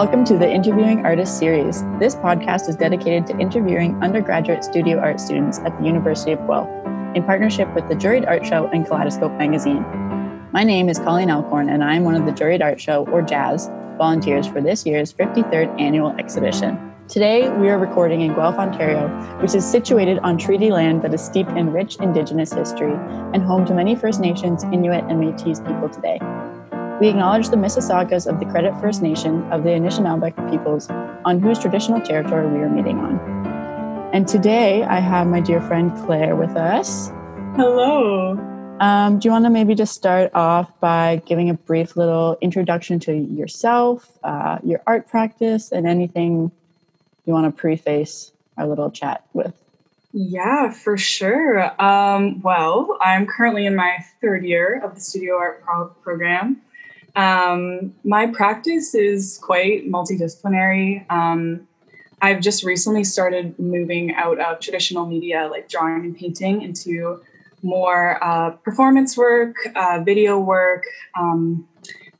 Welcome to the Interviewing Artists series. This podcast is dedicated to interviewing undergraduate studio art students at the University of Guelph in partnership with the Juried Art Show and Kaleidoscope magazine. My name is Colleen Elkhorn, and I am one of the Juried Art Show, or JAZZ, volunteers for this year's 53rd annual exhibition. Today, we are recording in Guelph, Ontario, which is situated on treaty land that is steeped in rich Indigenous history and home to many First Nations, Inuit, and Metis people today. We acknowledge the Mississaugas of the Credit First Nation of the Anishinaabeg peoples on whose traditional territory we are meeting on. And today I have my dear friend Claire with us. Hello. Um, do you want to maybe just start off by giving a brief little introduction to yourself, uh, your art practice, and anything you want to preface our little chat with? Yeah, for sure. Um, well, I'm currently in my third year of the studio art pro- program. Um, my practice is quite multidisciplinary. Um, I've just recently started moving out of traditional media like drawing and painting into more uh, performance work, uh, video work, um,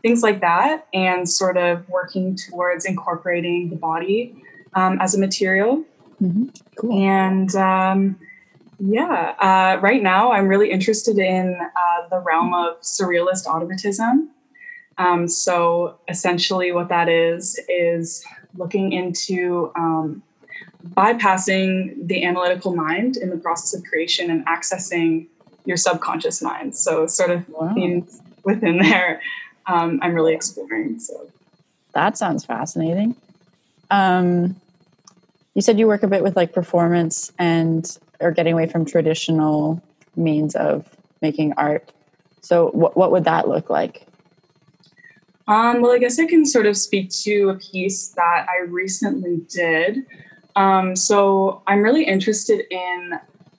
things like that, and sort of working towards incorporating the body um, as a material. Mm-hmm. Cool. And um, yeah, uh, right now I'm really interested in uh, the realm of surrealist automatism. Um, so essentially, what that is is looking into um, bypassing the analytical mind in the process of creation and accessing your subconscious mind. So, sort of Wow. themes within there, um, I'm really exploring. So, That sounds fascinating. Um, you said you work a bit with like performance and or getting away from traditional means of making art. So, what what would that look like? Um, well, I guess I can sort of speak to a piece that I recently did. Um, so I'm really interested in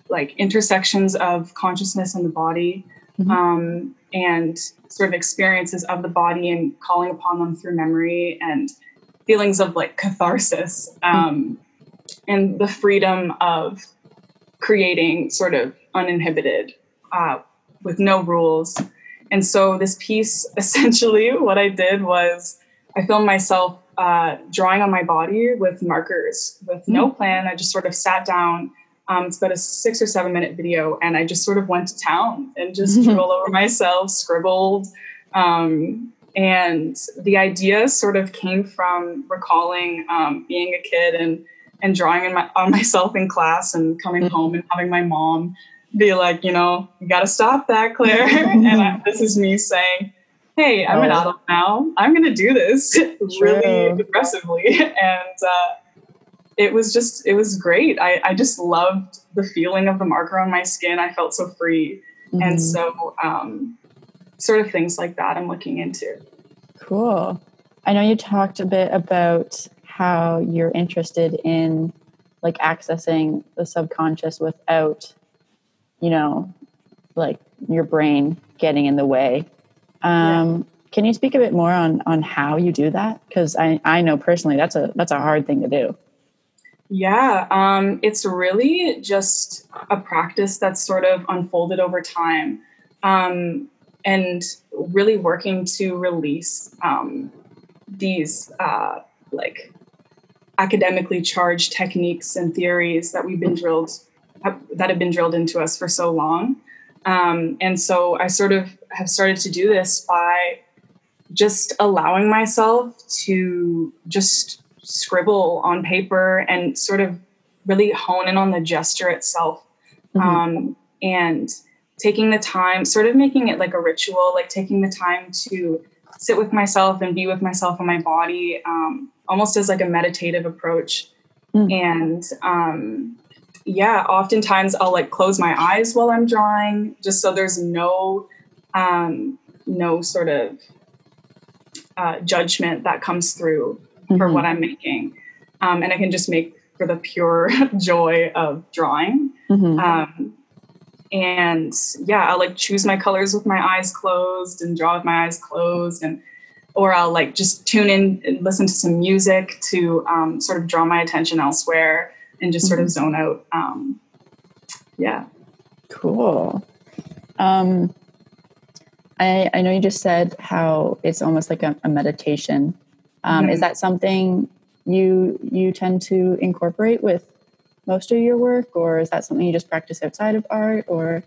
like intersections of consciousness and the body, Mhm. um, and sort of experiences of the body and calling upon them through memory and feelings of like catharsis um, and the freedom of creating sort of uninhibited uh, with no rules. And so this piece, essentially, what I did was I filmed myself uh, drawing on my body with markers, with no plan. I just sort of sat down. Um, it's about a six or seven minute video, and I just sort of went to town and just drew all over myself, scribbled. Um, and the idea sort of came from recalling um, being a kid and and drawing in my, on myself in class and coming home and having my mom be like, you know, you got to stop that, Claire. and I, this is me saying, hey, I'm an Oh. adult now. I'm going to do this really aggressively. And uh, it was just, it was great. I, I just loved the feeling of the marker on my skin. I felt so free. Mhm. And so, um, sort of things like that I'm looking into. Cool. I know you talked a bit about how you're interested in like accessing the subconscious without, you know, like your brain getting in the way. Um, Can you speak a bit more on on how you do that? Because I I know personally that's a that's a hard thing to do. Yeah, um, it's really just a practice that's sort of unfolded over time um, and really working to release um, these uh, like academically charged techniques and theories that we've been drilled that have been drilled into us for so long. Um, and so I sort of have started to do this by just allowing myself to just scribble on paper and sort of really hone in on the gesture itself Mhm. um, and taking the time sort of making it like a ritual like taking the time to sit with myself and be with myself and my body um, almost as like a meditative approach Mm. and um, yeah oftentimes i'll like close my eyes while i'm drawing just so there's no um, no sort of uh, judgment that comes through for Mhm. what I'm making. Um, and I can just make for the pure joy of drawing. Mhm. Um, and yeah, I'll like choose my colors with my eyes closed and draw with my eyes closed and or I'll like just tune in and listen to some music to um, sort of draw my attention elsewhere and just sort of zone out. Um, yeah. Cool. Um, I, I know you just said how it's almost like a, a meditation. Um, mm-hmm. Is that something you you tend to incorporate with most of your work, or is that something you just practice outside of art, or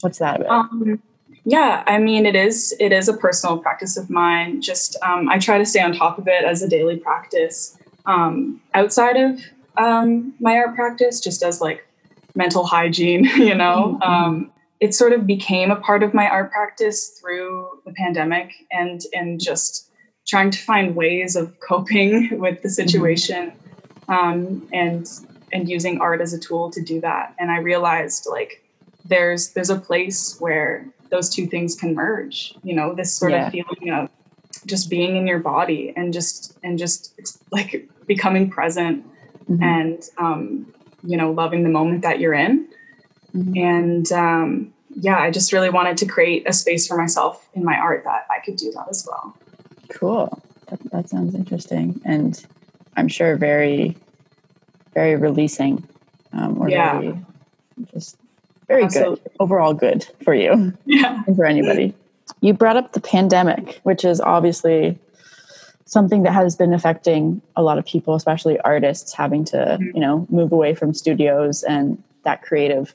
what's that about? Um, yeah, I mean, it is it is a personal practice of mine. Just um, I try to stay on top of it as a daily practice um, outside of um, my art practice, just as like mental hygiene. You know, mm-hmm. Um, it sort of became a part of my art practice through the pandemic, and and just trying to find ways of coping with the mm-hmm. situation, mm-hmm. and and using art as a tool to do that. And I realized like there's there's a place where those two things can merge. You know, this sort yeah. of feeling of just being in your body and just and just like becoming present mm-hmm. and um, you know loving the moment that you're in. Mm-hmm. And um, yeah, I just really wanted to create a space for myself in my art that I could do that as well. Cool. That, that sounds interesting, and I'm sure very, very releasing. Um, or yeah. very just very Absolutely. good overall good for you yeah and for anybody you brought up the pandemic which is obviously something that has been affecting a lot of people especially artists having to mm-hmm. you know move away from studios and that creative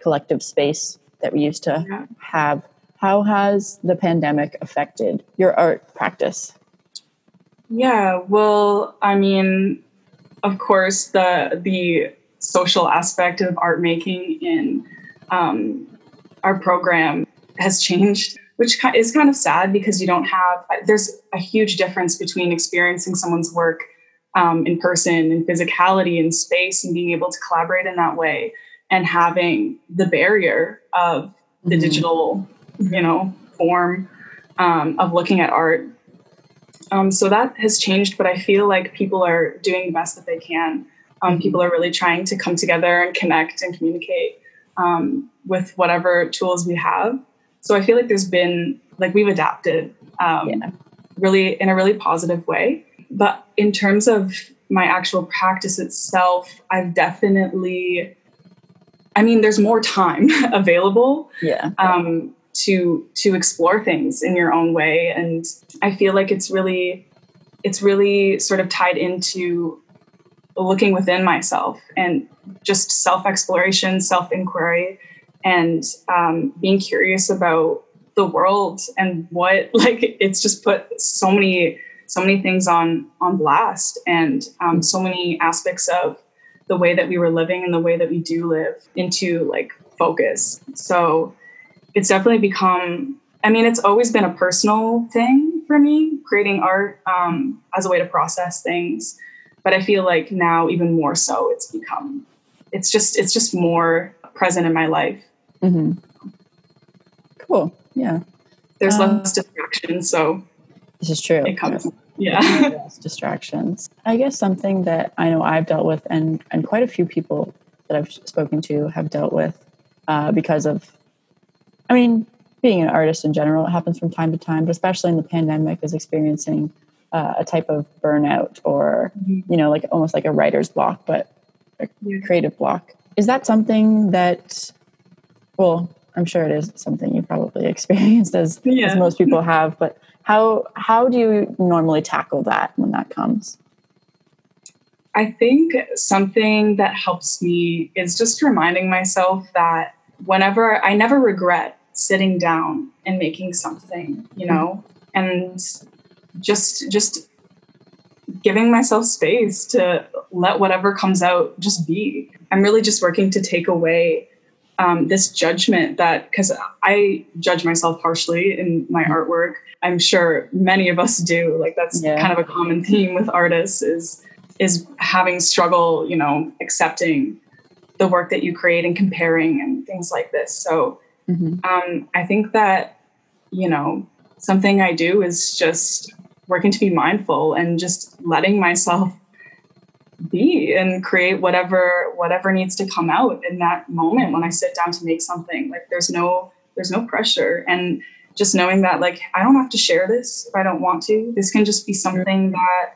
collective space that we used to yeah. have how has the pandemic affected your art practice yeah well i mean of course the the social aspect of art making in um, our program has changed, which is kind of sad because you don't have, there's a huge difference between experiencing someone's work um, in person and physicality and space and being able to collaborate in that way and having the barrier of the mm-hmm. digital, you know, form um, of looking at art. Um, so that has changed, but I feel like people are doing the best that they can. Um, mm-hmm. people are really trying to come together and connect and communicate um, with whatever tools we have. So I feel like there's been like we've adapted um, yeah. really in a really positive way. But in terms of my actual practice itself, I've definitely, I mean, there's more time available. Yeah. Um, to to explore things in your own way and i feel like it's really it's really sort of tied into looking within myself and just self exploration, self inquiry, and um, being curious about the world and what like it's just put so many so many things on on blast and um, so many aspects of the way that we were living and the way that we do live into like focus so it's definitely become i mean it's always been a personal thing for me creating art um, as a way to process things but I feel like now even more so it's become it's just it's just more present in my life. Mm-hmm. Cool. Yeah. There's um, less distraction, so this is true. It comes. Yeah. distractions. I guess something that I know I've dealt with, and and quite a few people that I've spoken to have dealt with uh, because of, I mean, being an artist in general, it happens from time to time, but especially in the pandemic, is experiencing uh, a type of burnout or mm-hmm. you know like almost like a writer's block but a creative block is that something that well i'm sure it is something you probably experienced as, yeah. as most people have but how how do you normally tackle that when that comes i think something that helps me is just reminding myself that whenever i never regret sitting down and making something you know and just just giving myself space to let whatever comes out just be. I'm really just working to take away um, this judgment that because I judge myself harshly in my mm-hmm. artwork. I'm sure many of us do. Like that's yeah. kind of a common theme with artists is is having struggle, you know, accepting the work that you create and comparing and things like this. So mm-hmm. um, I think that you know something I do is just working to be mindful and just letting myself be and create whatever whatever needs to come out in that moment when I sit down to make something. Like there's no there's no pressure and just knowing that like I don't have to share this if I don't want to. This can just be something that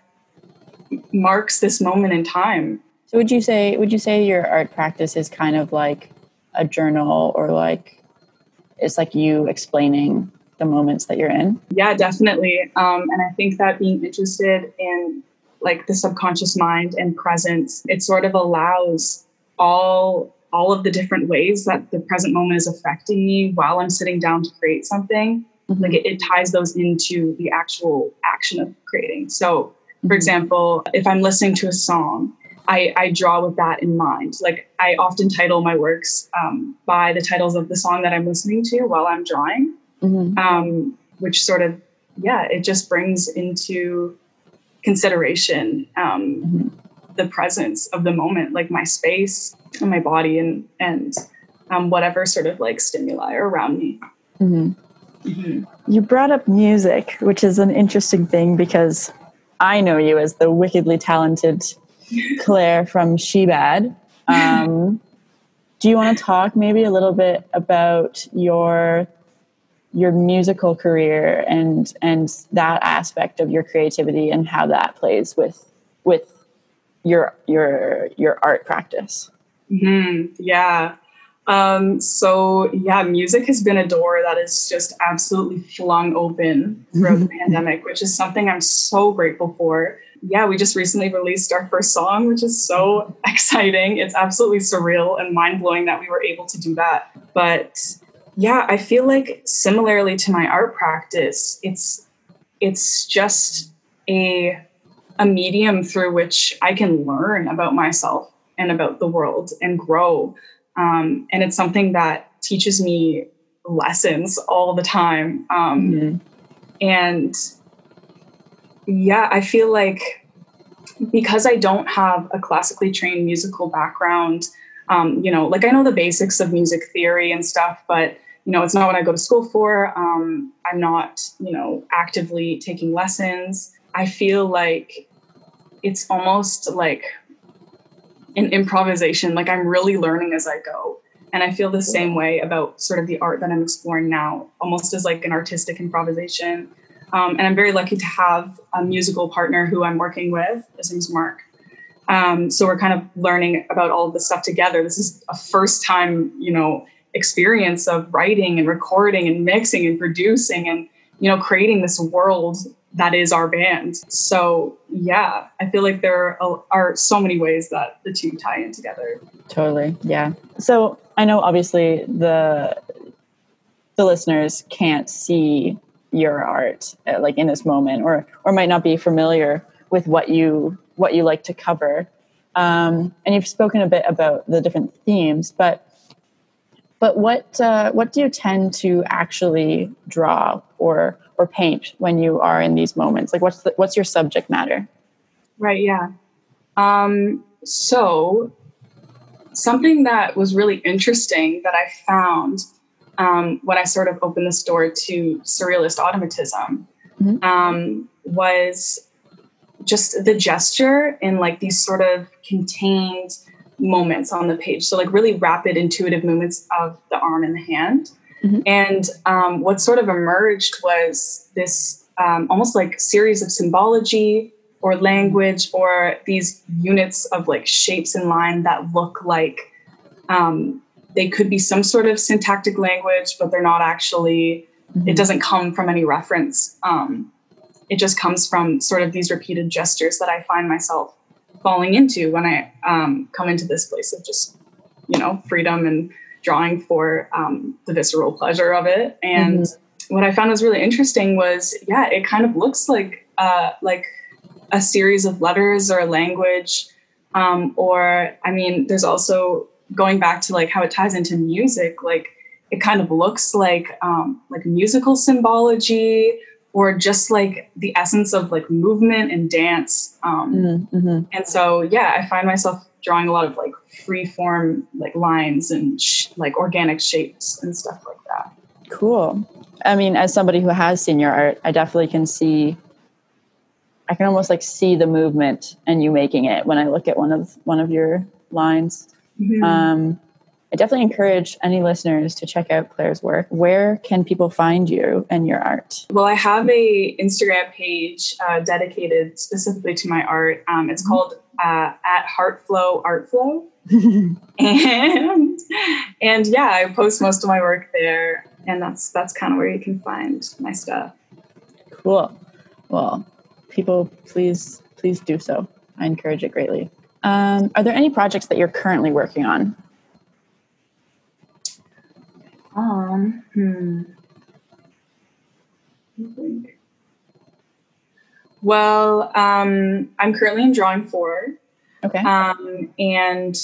marks this moment in time. So would you say would you say your art practice is kind of like a journal or like it's like you explaining the moments that you're in? Yeah, definitely. Um, and I think that being interested in like the subconscious mind and presence, it sort of allows all all of the different ways that the present moment is affecting me while I'm sitting down to create something. Mm-hmm. Like it, it, ties those into the actual action of creating. So, for mm-hmm. example, if I'm listening to a song, I, I, draw with that in mind. Like I often title my works um, by the titles of the song that I'm listening to while I'm drawing, mm-hmm. um, which sort of, yeah, it just brings into consideration um, mm-hmm. the presence of the moment, like my space and my body and and um, whatever sort of like stimuli are around me. Mm-hmm. Mm-hmm. You brought up music, which is an interesting thing because I know you as the wickedly talented Claire from Shebad. Um, do you want to talk maybe a little bit about your your musical career and and that aspect of your creativity and how that plays with with your your your art practice? Mm-hmm. Yeah. Um, so yeah, music has been a door that is just absolutely flung open throughout the pandemic, which is something I'm so grateful for. Yeah, we just recently released our first song, which is so exciting. It's absolutely surreal and mind blowing that we were able to do that. But yeah, I feel like similarly to my art practice, it's it's just a a medium through which I can learn about myself and about the world and grow. Um, and it's something that teaches me lessons all the time. Um, mm-hmm. And yeah, I feel like because I don't have a classically trained musical background, um, you know, like I know the basics of music theory and stuff, but you know, it's not what I go to school for. Um, I'm not, you know, actively taking lessons. I feel like it's almost like an improvisation. Like I'm really learning as I go. And I feel the same way about sort of the art that I'm exploring now, almost as like an artistic improvisation. Um, and I'm very lucky to have a musical partner who I'm working with. His name's Mark. Um, so we're kind of learning about all of this stuff together. This is a first time, you know, experience of writing and recording and mixing and producing and, you know, creating this world that is our band. So yeah, I feel like there are, so many ways that the two tie in together. Totally, yeah. So I know obviously the the listeners can't see your art uh, like in this moment, or or might not be familiar with what you what you like to cover. Um, and you've spoken a bit about the different themes, but but what uh, what do you tend to actually draw or or paint when you are in these moments? Like, what's the, what's your subject matter? Right. Yeah. Um, so something that was really interesting that I found um, when I sort of opened this door to surrealist automatism mm-hmm. um, was just the gesture in like these sort of contained moments on the page. So like really rapid, intuitive movements of the arm and the hand. Mm-hmm. And um, what sort of emerged was this um, almost like series of symbology or language or these units of like shapes and line that look like um, they could be some sort of syntactic language, but they're not actually, mm-hmm. it doesn't come from any reference. Um, it just comes from sort of these repeated gestures that I find myself falling into when I um, come into this place of just, you know, freedom and drawing for um, the visceral pleasure of it. And mm-hmm. what I found was really interesting was, yeah, it kind of looks like uh, like a series of letters or a language. Um, or, I mean, there's also going back to like how it ties into music, like it kind of looks like um, like musical symbology or just like the essence of like movement and dance. Um, mm-hmm. And so, yeah, I find myself drawing a lot of like free form like lines and sh- like organic shapes and stuff like that. Cool. I mean, as somebody who has seen your art, I definitely can see. I can almost like see the movement and you making it when I look at one of one of your lines. Mm-hmm. Um, I definitely encourage any listeners to check out Claire's work. Where can people find you and your art? Well, I have a Instagram page uh, dedicated specifically to my art. Um, it's mm-hmm. called uh, at Heartflow Artflow, and and yeah, I post most of my work there. and that's that's kind of where you can find my stuff. Cool. Well, people, please please do so. I encourage it greatly. Um, are there any projects that you're currently working on? Um, hmm. Well, um, I'm currently in drawing four. Okay. Um, and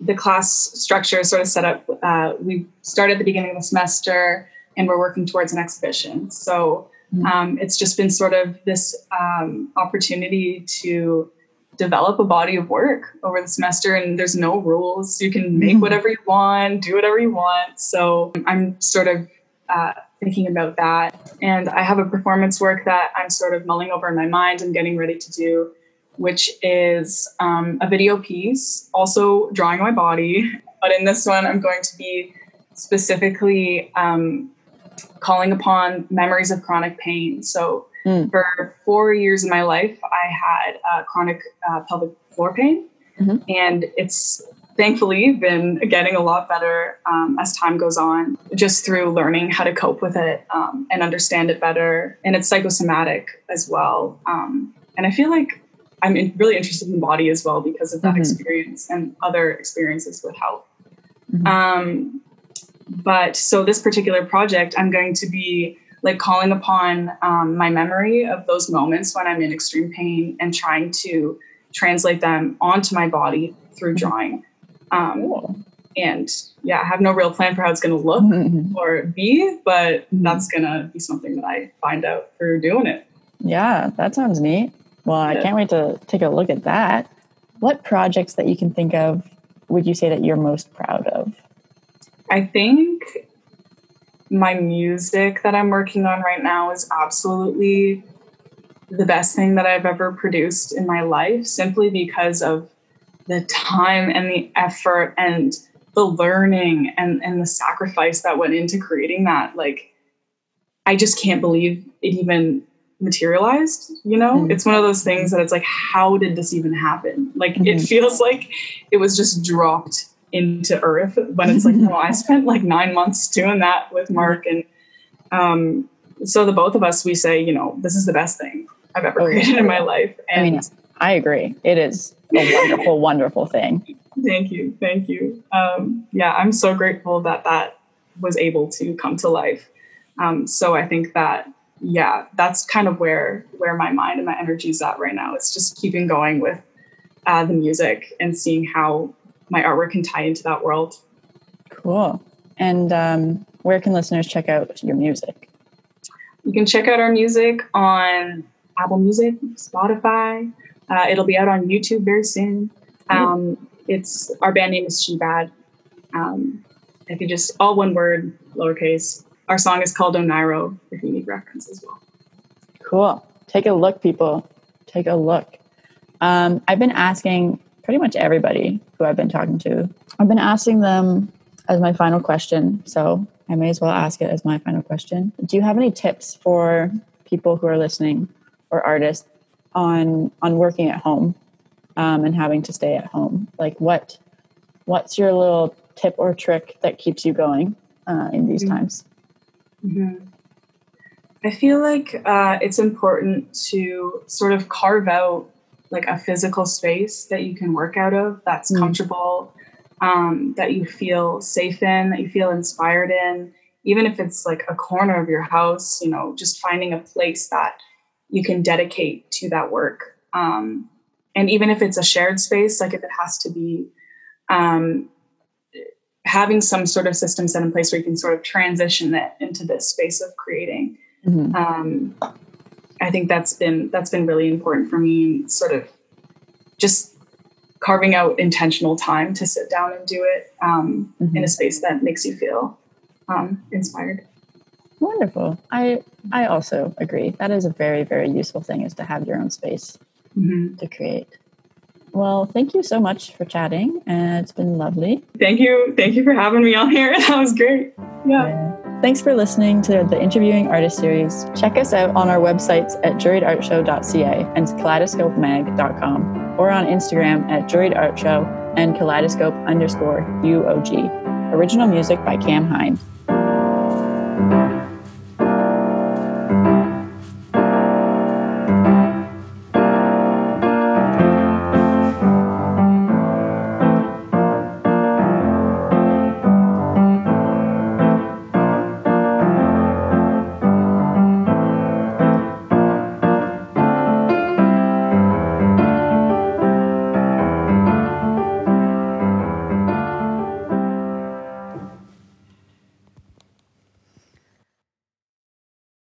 the class structure is sort of set up. Uh, we start at the beginning of the semester and we're working towards an exhibition. So mm-hmm. um, it's just been sort of this um, opportunity to develop a body of work over the semester and there's no rules. You can make mm-hmm. whatever you want do whatever you want. So i'm sort of uh, thinking about that. And i have a performance work that i'm sort of mulling over in my mind and getting ready to do which is um, a video piece also drawing my body. But in this one i'm going to be specifically um, calling upon memories of chronic pain so Mm. For four years of my life, I had uh, chronic uh, pelvic floor pain, mm-hmm. and it's thankfully been getting a lot better um, as time goes on, just through learning how to cope with it um, and understand it better. And it's psychosomatic as well. Um, and I feel like I'm in, really interested in the body as well because of that mm-hmm. experience and other experiences with health. Mm-hmm. Um, but so this particular project, I'm going to be like calling upon um, my memory of those moments when I'm in extreme pain and trying to translate them onto my body through mm-hmm. drawing. Um, cool. And yeah, I have no real plan for how it's going to look mm-hmm. or be, but mm-hmm. that's going to be something that I find out through doing it. Yeah, that sounds neat. Well, I can't wait to take a look at that. What projects that you can think of would you say that you're most proud of? I think my music that I'm working on right now is absolutely the best thing that I've ever produced in my life simply because of the time and the effort and the learning and, and the sacrifice that went into creating that. Like, I just can't believe it even materialized, you know? Mm-hmm. It's one of those things that it's like, how did this even happen? Like, mm-hmm. it feels like it was just dropped into earth when it's like no i spent like nine months doing that with mark and um, so the both of us we say you know this is the best thing i've ever oh, created in my life and i mean i agree. It is a wonderful wonderful thing. Thank you thank you. Um, yeah i'm so grateful that that was able to come to life. Um, so i think that yeah that's kind of where where my mind and my energy is at right now. It's just keeping going with uh, the music and seeing how my artwork can tie into that world. Cool. And um, where can listeners check out your music? You can check out our music on Apple Music, Spotify. Uh, it'll be out on YouTube very soon. Um, it's our band name is Shebad. Um, if you just all one word, lowercase. Our song is called Onairo. If you need reference as well. Cool. Take a look, people. Take a look. Um, I've been asking pretty much everybody who I've been talking to. I've been asking them as my final question, so I may as well ask it as my final question. Do you have any tips for people who are listening or artists on on working at home um, and having to stay at home? Like what what's your little tip or trick that keeps you going uh, in these mm-hmm. times? Mm-hmm. I feel like uh, it's important to sort of carve out like a physical space that you can work out of that's mm. comfortable, um, that you feel safe in, that you feel inspired in, even if it's like a corner of your house, you know, just finding a place that you can dedicate to that work. Um, and even if it's a shared space, like if it has to be, um, having some sort of system set in place where you can sort of transition it into this space of creating. Mm-hmm. Um, I think that's been that's been really important for me. Sort of just carving out intentional time to sit down and do it um, mm-hmm. in a space that makes you feel um, inspired. Wonderful. I I also agree. That is a very very useful thing is to have your own space mm-hmm. to create. Well, thank you so much for chatting, and it's been lovely. Thank you. Thank you for having me on here. That was great. yeah. yeah. Thanks for listening to the Interviewing Artist series. Check us out on our websites at juriedartshow.ca and kaleidoscopemag.com or on Instagram at juriedertshow and kaleidoscope underscore UOG. Original music by Cam Hine.